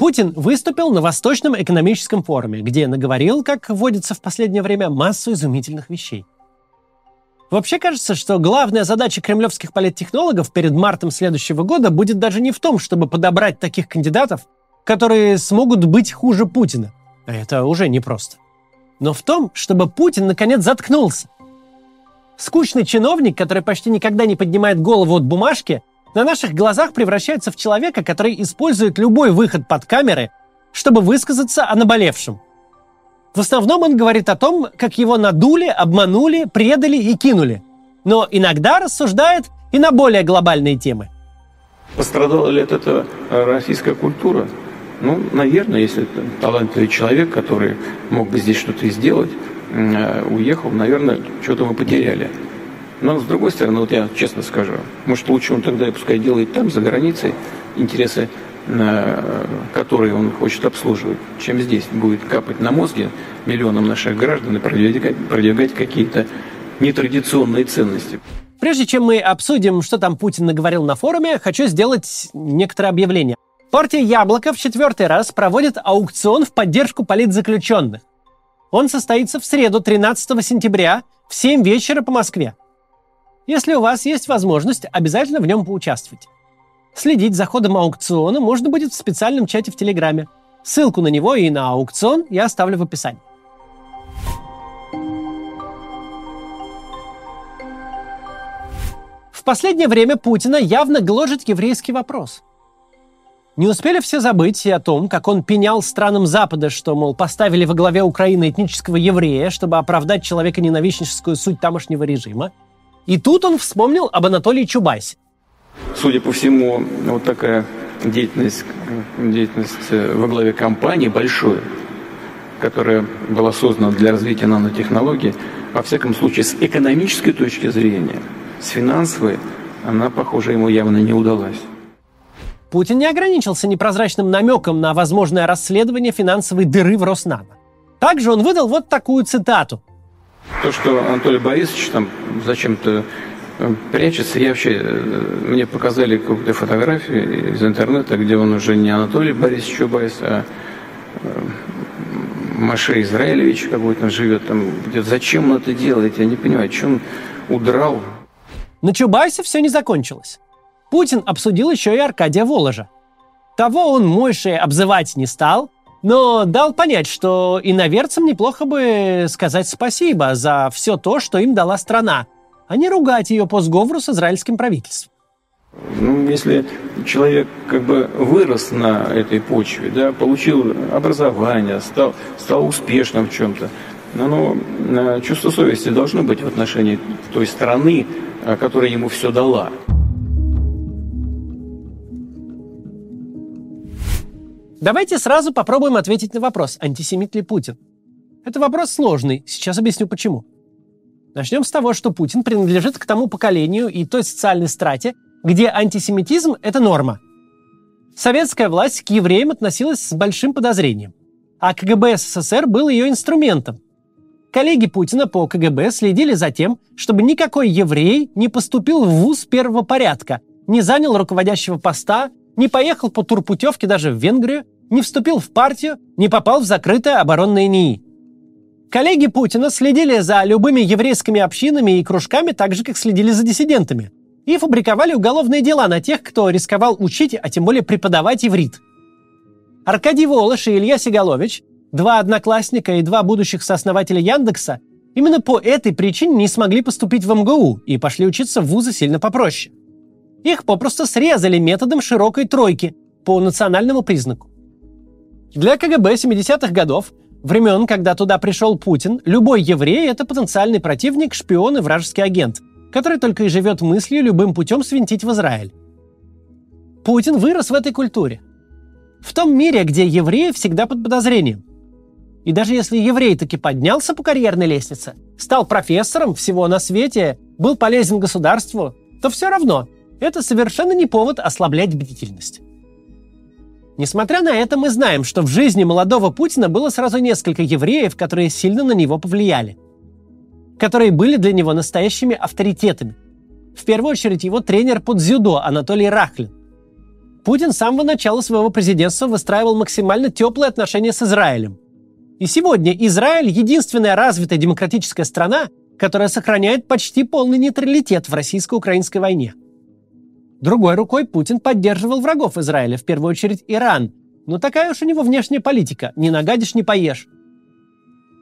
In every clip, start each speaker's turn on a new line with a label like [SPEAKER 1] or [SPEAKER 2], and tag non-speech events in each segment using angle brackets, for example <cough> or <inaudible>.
[SPEAKER 1] Путин выступил на Восточном экономическом форуме, где наговорил, как вводится в последнее время, массу изумительных вещей. Вообще кажется, что главная задача кремлевских политтехнологов перед мартом следующего года будет даже не в том, чтобы подобрать таких кандидатов, которые смогут быть хуже Путина. А это уже непросто. Но в том, чтобы Путин наконец заткнулся. Скучный чиновник, который почти никогда не поднимает голову от бумажки, на наших глазах превращается в человека, который использует любой выход под камеры, чтобы высказаться о наболевшем. В основном он говорит о том, как его надули, обманули, предали и кинули. Но иногда рассуждает и на более глобальные темы.
[SPEAKER 2] Пострадала ли от этого российская культура? Ну, наверное, если талантливый человек, который мог бы здесь что-то сделать, э, уехал, наверное, что-то мы потеряли. Но, с другой стороны, вот я честно скажу, может, лучше он тогда пускай делает там, за границей, интересы, которые он хочет обслуживать, чем здесь будет капать на мозге миллионам наших граждан и продвигать, продвигать какие-то нетрадиционные ценности.
[SPEAKER 1] Прежде чем мы обсудим, что там Путин наговорил на форуме, хочу сделать некоторое объявление. Партия «Яблоко» в четвертый раз проводит аукцион в поддержку политзаключенных. Он состоится в среду 13 сентября в 7 вечера по Москве. Если у вас есть возможность, обязательно в нем поучаствуйте. Следить за ходом аукциона можно будет в специальном чате в Телеграме. Ссылку на него и на аукцион я оставлю в описании. В последнее время Путина явно гложет еврейский вопрос. Не успели все забыть и о том, как он пенял странам Запада, что, мол, поставили во главе Украины этнического еврея, чтобы оправдать человеконенавистническую суть тамошнего режима – и тут он вспомнил об Анатолии Чубайсе.
[SPEAKER 2] Судя по всему, вот такая деятельность, деятельность э, во главе компании большой, которая была создана для развития нанотехнологий, во всяком случае, с экономической точки зрения, с финансовой, она, похоже, ему явно не удалась.
[SPEAKER 1] Путин не ограничился непрозрачным намеком на возможное расследование финансовой дыры в Роснано. Также он выдал вот такую цитату.
[SPEAKER 2] То, что Анатолий Борисович там зачем-то э, прячется, я вообще, э, мне показали какую-то фотографию из интернета, где он уже не Анатолий Борисович Чубайс, а э, Маше Израилевич какой-то живет там. Где, зачем он это делает? Я не понимаю, чем он удрал.
[SPEAKER 1] На Чубайсе все не закончилось. Путин обсудил еще и Аркадия Воложа. Того он Мойшей обзывать не стал – но дал понять, что иноверцам неплохо бы сказать спасибо за все то, что им дала страна, а не ругать ее по сговору с израильским правительством.
[SPEAKER 2] Ну, если человек как бы вырос на этой почве, да, получил образование, стал, стал успешным в чем-то, но ну, чувство совести должно быть в отношении той страны, которая ему все дала.
[SPEAKER 1] Давайте сразу попробуем ответить на вопрос, антисемит ли Путин. Это вопрос сложный, сейчас объясню почему. Начнем с того, что Путин принадлежит к тому поколению и той социальной страте, где антисемитизм – это норма. Советская власть к евреям относилась с большим подозрением, а КГБ СССР был ее инструментом. Коллеги Путина по КГБ следили за тем, чтобы никакой еврей не поступил в ВУЗ первого порядка, не занял руководящего поста не поехал по турпутевке даже в Венгрию, не вступил в партию, не попал в закрытое оборонное НИИ. Коллеги Путина следили за любыми еврейскими общинами и кружками так же, как следили за диссидентами. И фабриковали уголовные дела на тех, кто рисковал учить, а тем более преподавать иврит. Аркадий Волош и Илья Сигалович, два одноклассника и два будущих сооснователя Яндекса, именно по этой причине не смогли поступить в МГУ и пошли учиться в вузы сильно попроще. Их попросту срезали методом широкой тройки по национальному признаку. Для КГБ 70-х годов, времен, когда туда пришел Путин, любой еврей – это потенциальный противник, шпион и вражеский агент, который только и живет мыслью любым путем свинтить в Израиль. Путин вырос в этой культуре. В том мире, где евреи всегда под подозрением. И даже если еврей таки поднялся по карьерной лестнице, стал профессором всего на свете, был полезен государству, то все равно это совершенно не повод ослаблять бдительность. Несмотря на это, мы знаем, что в жизни молодого Путина было сразу несколько евреев, которые сильно на него повлияли. Которые были для него настоящими авторитетами. В первую очередь его тренер по дзюдо Анатолий Рахлин. Путин с самого начала своего президентства выстраивал максимально теплые отношения с Израилем. И сегодня Израиль – единственная развитая демократическая страна, которая сохраняет почти полный нейтралитет в российско-украинской войне. Другой рукой Путин поддерживал врагов Израиля, в первую очередь Иран. Но такая уж у него внешняя политика – не нагадишь, не поешь.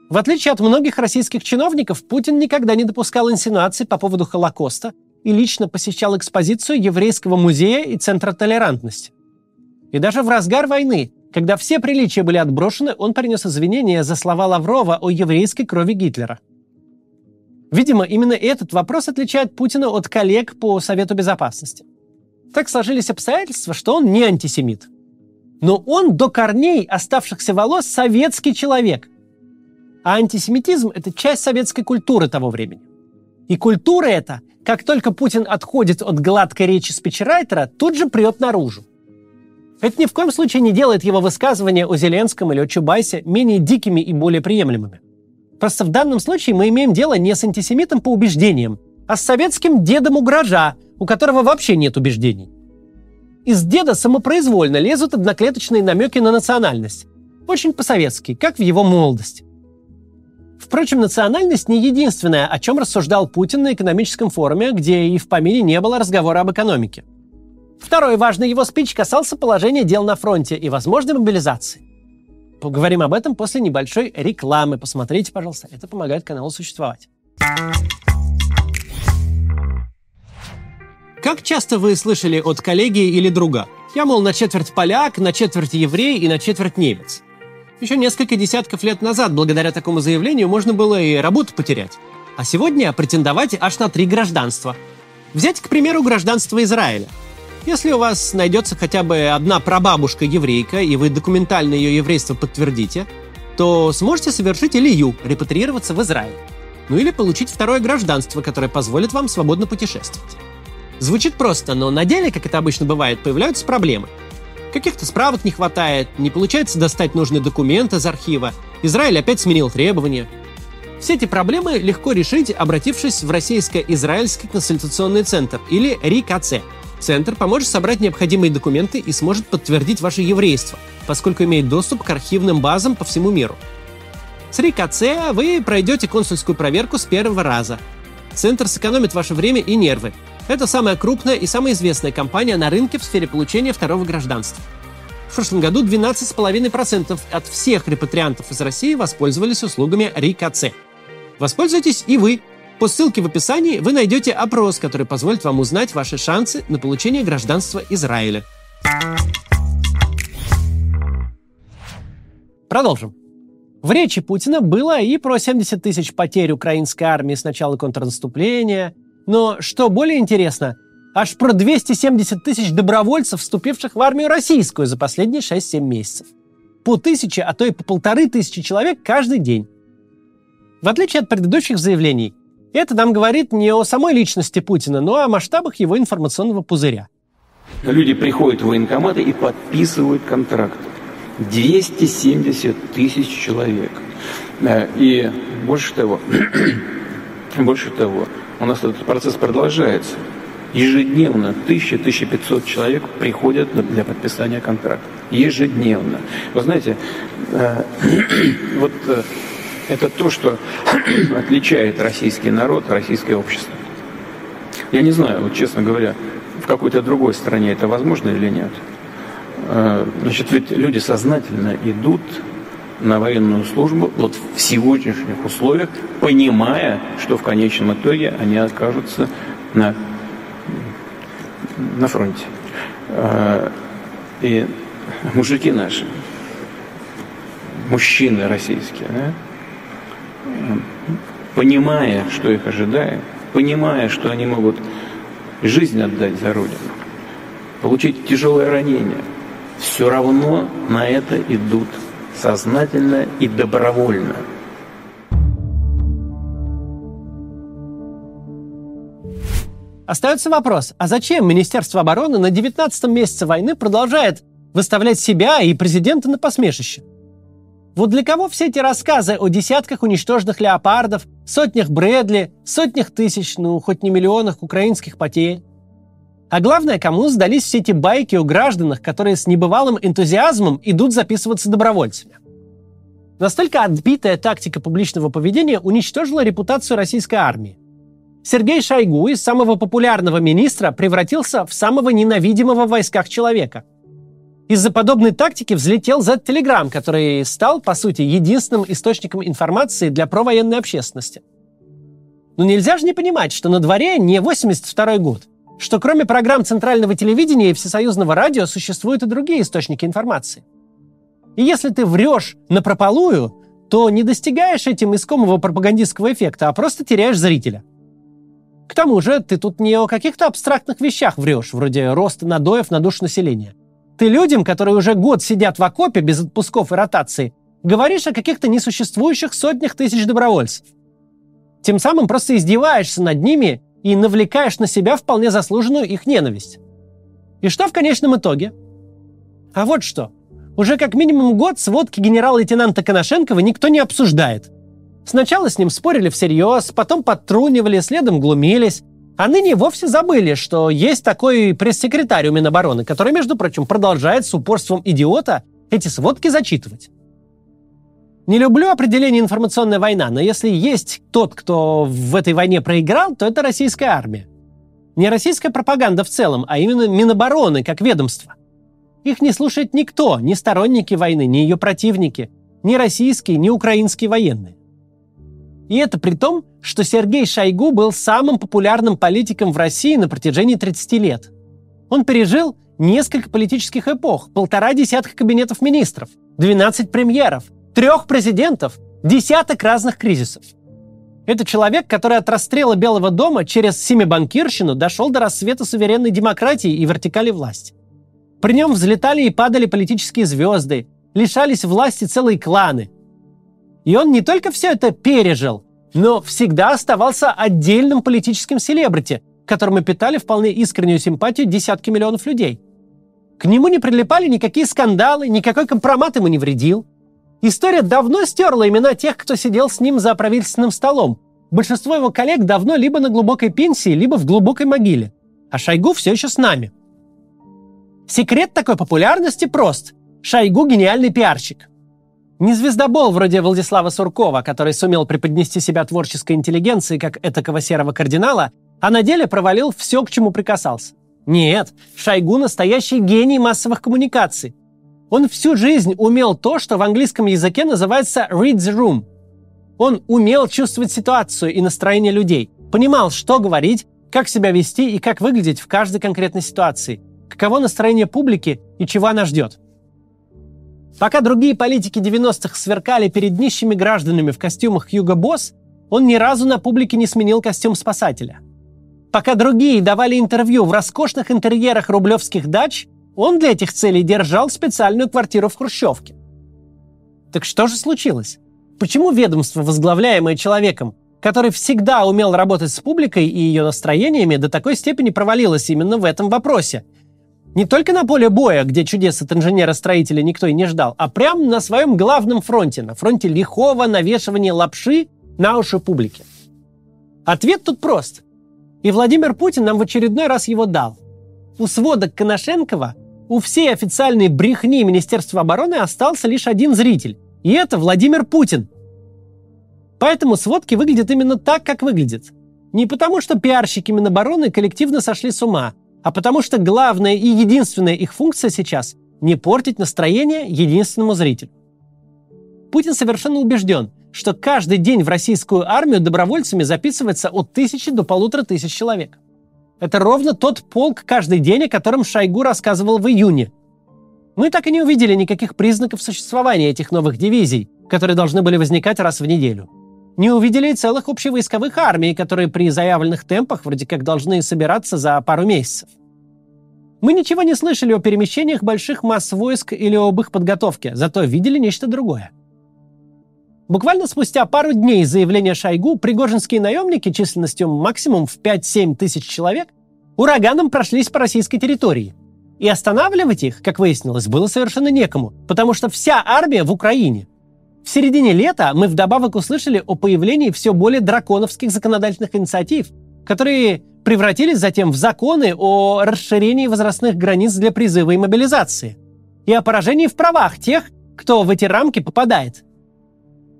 [SPEAKER 1] В отличие от многих российских чиновников, Путин никогда не допускал инсинуаций по поводу Холокоста и лично посещал экспозицию Еврейского музея и Центра толерантности. И даже в разгар войны, когда все приличия были отброшены, он принес извинения за слова Лаврова о еврейской крови Гитлера. Видимо, именно этот вопрос отличает Путина от коллег по Совету Безопасности. Так сложились обстоятельства, что он не антисемит. Но он до корней оставшихся волос советский человек – а антисемитизм – это часть советской культуры того времени. И культура эта, как только Путин отходит от гладкой речи спичрайтера, тут же прет наружу. Это ни в коем случае не делает его высказывания о Зеленском или о Чубайсе менее дикими и более приемлемыми. Просто в данном случае мы имеем дело не с антисемитом по убеждениям, а с советским дедом угрожа, у которого вообще нет убеждений. Из деда самопроизвольно лезут одноклеточные намеки на национальность. Очень по-советски, как в его молодости. Впрочем, национальность не единственная, о чем рассуждал Путин на экономическом форуме, где и в помине не было разговора об экономике. Второй важный его спич касался положения дел на фронте и возможной мобилизации. Поговорим об этом после небольшой рекламы. Посмотрите, пожалуйста, это помогает каналу существовать. Как часто вы слышали от коллеги или друга? Я, мол, на четверть поляк, на четверть еврей и на четверть немец. Еще несколько десятков лет назад благодаря такому заявлению можно было и работу потерять. А сегодня претендовать аж на три гражданства. Взять, к примеру, гражданство Израиля. Если у вас найдется хотя бы одна прабабушка еврейка, и вы документально ее еврейство подтвердите, то сможете совершить илью, репатриироваться в Израиль. Ну или получить второе гражданство, которое позволит вам свободно путешествовать. Звучит просто, но на деле, как это обычно бывает, появляются проблемы – Каких-то справок не хватает, не получается достать нужные документы из архива. Израиль опять сменил требования. Все эти проблемы легко решить, обратившись в Российско-Израильский консультационный центр или РИКАЦ. Центр поможет собрать необходимые документы и сможет подтвердить ваше еврейство, поскольку имеет доступ к архивным базам по всему миру. С РИКАЦ вы пройдете консульскую проверку с первого раза. Центр сэкономит ваше время и нервы, это самая крупная и самая известная компания на рынке в сфере получения второго гражданства. В прошлом году 12,5% от всех репатриантов из России воспользовались услугами РИКАЦ. Воспользуйтесь и вы. По ссылке в описании вы найдете опрос, который позволит вам узнать ваши шансы на получение гражданства Израиля. Продолжим. В речи Путина было и про 70 тысяч потерь украинской армии с начала контрнаступления, но что более интересно, аж про 270 тысяч добровольцев, вступивших в армию российскую за последние 6-7 месяцев. По тысяче, а то и по полторы тысячи человек каждый день. В отличие от предыдущих заявлений, это нам говорит не о самой личности Путина, но о масштабах его информационного пузыря.
[SPEAKER 2] Люди приходят в военкоматы и подписывают контракт. 270 тысяч человек. И больше того, <clears throat> больше того, у нас этот процесс продолжается. Ежедневно 1000-1500 человек приходят для подписания контракта. Ежедневно. Вы знаете, э, <clears throat> вот э, это то, что <clears throat> отличает российский народ, российское общество. Я не знаю, вот честно говоря, в какой-то другой стране это возможно или нет. Э, значит, ведь люди сознательно идут на военную службу вот в сегодняшних условиях, понимая, что в конечном итоге они окажутся на, на фронте. А, и мужики наши, мужчины российские, да, понимая, что их ожидает, понимая, что они могут жизнь отдать за Родину, получить тяжелое ранение, все равно на это идут сознательно и добровольно.
[SPEAKER 1] Остается вопрос, а зачем Министерство обороны на 19 месяце войны продолжает выставлять себя и президента на посмешище? Вот для кого все эти рассказы о десятках уничтоженных леопардов, сотнях Брэдли, сотнях тысяч, ну, хоть не миллионах украинских потерь? А главное, кому сдались все эти байки о гражданах, которые с небывалым энтузиазмом идут записываться добровольцами. Настолько отбитая тактика публичного поведения уничтожила репутацию российской армии. Сергей Шойгу из самого популярного министра превратился в самого ненавидимого в войсках человека. Из-за подобной тактики взлетел Z-Telegram, который стал, по сути, единственным источником информации для провоенной общественности. Но нельзя же не понимать, что на дворе не 82 год, что кроме программ центрального телевидения и всесоюзного радио существуют и другие источники информации. И если ты врешь на прополую, то не достигаешь этим искомого пропагандистского эффекта, а просто теряешь зрителя. К тому же ты тут не о каких-то абстрактных вещах врешь, вроде роста надоев на душу населения. Ты людям, которые уже год сидят в окопе без отпусков и ротации, говоришь о каких-то несуществующих сотнях тысяч добровольцев. Тем самым просто издеваешься над ними и навлекаешь на себя вполне заслуженную их ненависть. И что в конечном итоге? А вот что. Уже как минимум год сводки генерал-лейтенанта Коношенкова никто не обсуждает. Сначала с ним спорили всерьез, потом подтрунивали, следом глумились. А ныне вовсе забыли, что есть такой пресс-секретарь у Минобороны, который, между прочим, продолжает с упорством идиота эти сводки зачитывать. Не люблю определение «информационная война», но если есть тот, кто в этой войне проиграл, то это российская армия. Не российская пропаганда в целом, а именно Минобороны как ведомство. Их не слушает никто, ни сторонники войны, ни ее противники, ни российские, ни украинские военные. И это при том, что Сергей Шойгу был самым популярным политиком в России на протяжении 30 лет. Он пережил несколько политических эпох, полтора десятка кабинетов министров, 12 премьеров – трех президентов, десяток разных кризисов. Это человек, который от расстрела Белого дома через семибанкирщину дошел до рассвета суверенной демократии и вертикали власти. При нем взлетали и падали политические звезды, лишались власти целые кланы. И он не только все это пережил, но всегда оставался отдельным политическим селебрити, которому питали вполне искреннюю симпатию десятки миллионов людей. К нему не прилипали никакие скандалы, никакой компромат ему не вредил – История давно стерла имена тех, кто сидел с ним за правительственным столом. Большинство его коллег давно либо на глубокой пенсии, либо в глубокой могиле. А Шойгу все еще с нами. Секрет такой популярности прост. Шойгу – гениальный пиарщик. Не звездобол вроде Владислава Суркова, который сумел преподнести себя творческой интеллигенции как этакого серого кардинала, а на деле провалил все, к чему прикасался. Нет, Шойгу – настоящий гений массовых коммуникаций. Он всю жизнь умел то, что в английском языке называется read the room. Он умел чувствовать ситуацию и настроение людей, понимал, что говорить, как себя вести и как выглядеть в каждой конкретной ситуации, каково настроение публики и чего она ждет. Пока другие политики 90-х сверкали перед нищими гражданами в костюмах Юго Босс, он ни разу на публике не сменил костюм спасателя. Пока другие давали интервью в роскошных интерьерах рублевских дач – он для этих целей держал специальную квартиру в Хрущевке. Так что же случилось? Почему ведомство, возглавляемое человеком, который всегда умел работать с публикой и ее настроениями, до такой степени провалилось именно в этом вопросе? Не только на поле боя, где чудес от инженера-строителя никто и не ждал, а прямо на своем главном фронте, на фронте лихого навешивания лапши на уши публики. Ответ тут прост. И Владимир Путин нам в очередной раз его дал. У сводок Коношенкова у всей официальной брехни Министерства обороны остался лишь один зритель. И это Владимир Путин. Поэтому сводки выглядят именно так, как выглядят. Не потому, что пиарщики Минобороны коллективно сошли с ума, а потому что главная и единственная их функция сейчас – не портить настроение единственному зрителю. Путин совершенно убежден, что каждый день в российскую армию добровольцами записывается от тысячи до полутора тысяч человек – это ровно тот полк каждый день, о котором Шойгу рассказывал в июне. Мы так и не увидели никаких признаков существования этих новых дивизий, которые должны были возникать раз в неделю. Не увидели и целых общевойсковых армий, которые при заявленных темпах вроде как должны собираться за пару месяцев. Мы ничего не слышали о перемещениях больших масс войск или об их подготовке, зато видели нечто другое. Буквально спустя пару дней заявления Шойгу пригожинские наемники численностью максимум в 5-7 тысяч человек ураганом прошлись по российской территории. И останавливать их, как выяснилось, было совершенно некому, потому что вся армия в Украине. В середине лета мы вдобавок услышали о появлении все более драконовских законодательных инициатив, которые превратились затем в законы о расширении возрастных границ для призыва и мобилизации и о поражении в правах тех, кто в эти рамки попадает.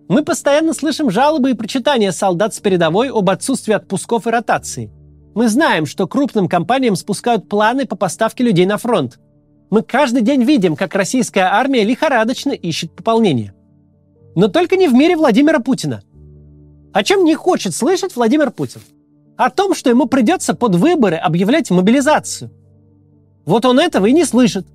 [SPEAKER 1] Мы постоянно слышим жалобы и прочитания солдат с передовой об отсутствии отпусков и ротации. Мы знаем, что крупным компаниям спускают планы по поставке людей на фронт. Мы каждый день видим, как российская армия лихорадочно ищет пополнение. Но только не в мире Владимира Путина. О чем не хочет слышать Владимир Путин? О том, что ему придется под выборы объявлять мобилизацию. Вот он этого и не слышит.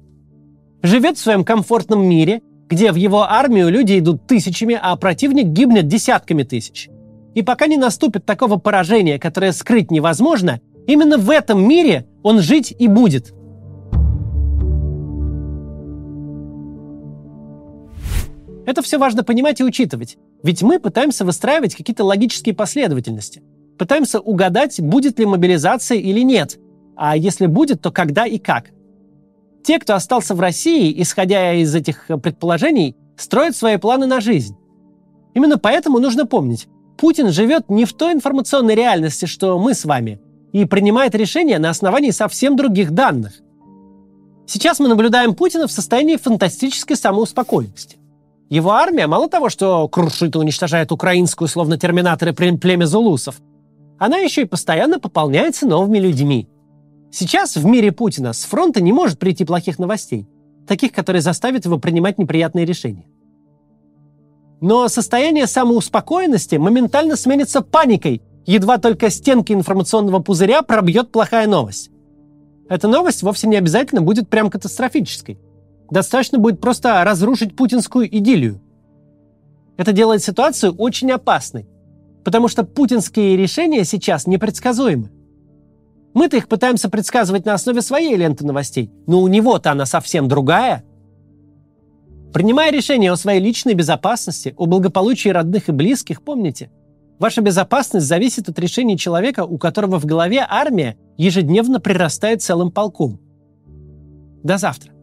[SPEAKER 1] Живет в своем комфортном мире, где в его армию люди идут тысячами, а противник гибнет десятками тысяч. И пока не наступит такого поражения, которое скрыть невозможно, именно в этом мире он жить и будет. Это все важно понимать и учитывать, ведь мы пытаемся выстраивать какие-то логические последовательности. Пытаемся угадать, будет ли мобилизация или нет, а если будет, то когда и как. Те, кто остался в России, исходя из этих предположений, строят свои планы на жизнь. Именно поэтому нужно помнить, Путин живет не в той информационной реальности, что мы с вами, и принимает решения на основании совсем других данных. Сейчас мы наблюдаем Путина в состоянии фантастической самоуспокоенности. Его армия мало того, что крушит и уничтожает украинскую, словно терминаторы племя зулусов, она еще и постоянно пополняется новыми людьми. Сейчас в мире Путина с фронта не может прийти плохих новостей, таких, которые заставят его принимать неприятные решения. Но состояние самоуспокоенности моментально сменится паникой, едва только стенки информационного пузыря пробьет плохая новость. Эта новость вовсе не обязательно будет прям катастрофической. Достаточно будет просто разрушить путинскую идиллию. Это делает ситуацию очень опасной, потому что путинские решения сейчас непредсказуемы. Мы-то их пытаемся предсказывать на основе своей ленты новостей, но у него-то она совсем другая. Принимая решение о своей личной безопасности, о благополучии родных и близких, помните, ваша безопасность зависит от решений человека, у которого в голове армия ежедневно прирастает целым полком. До завтра.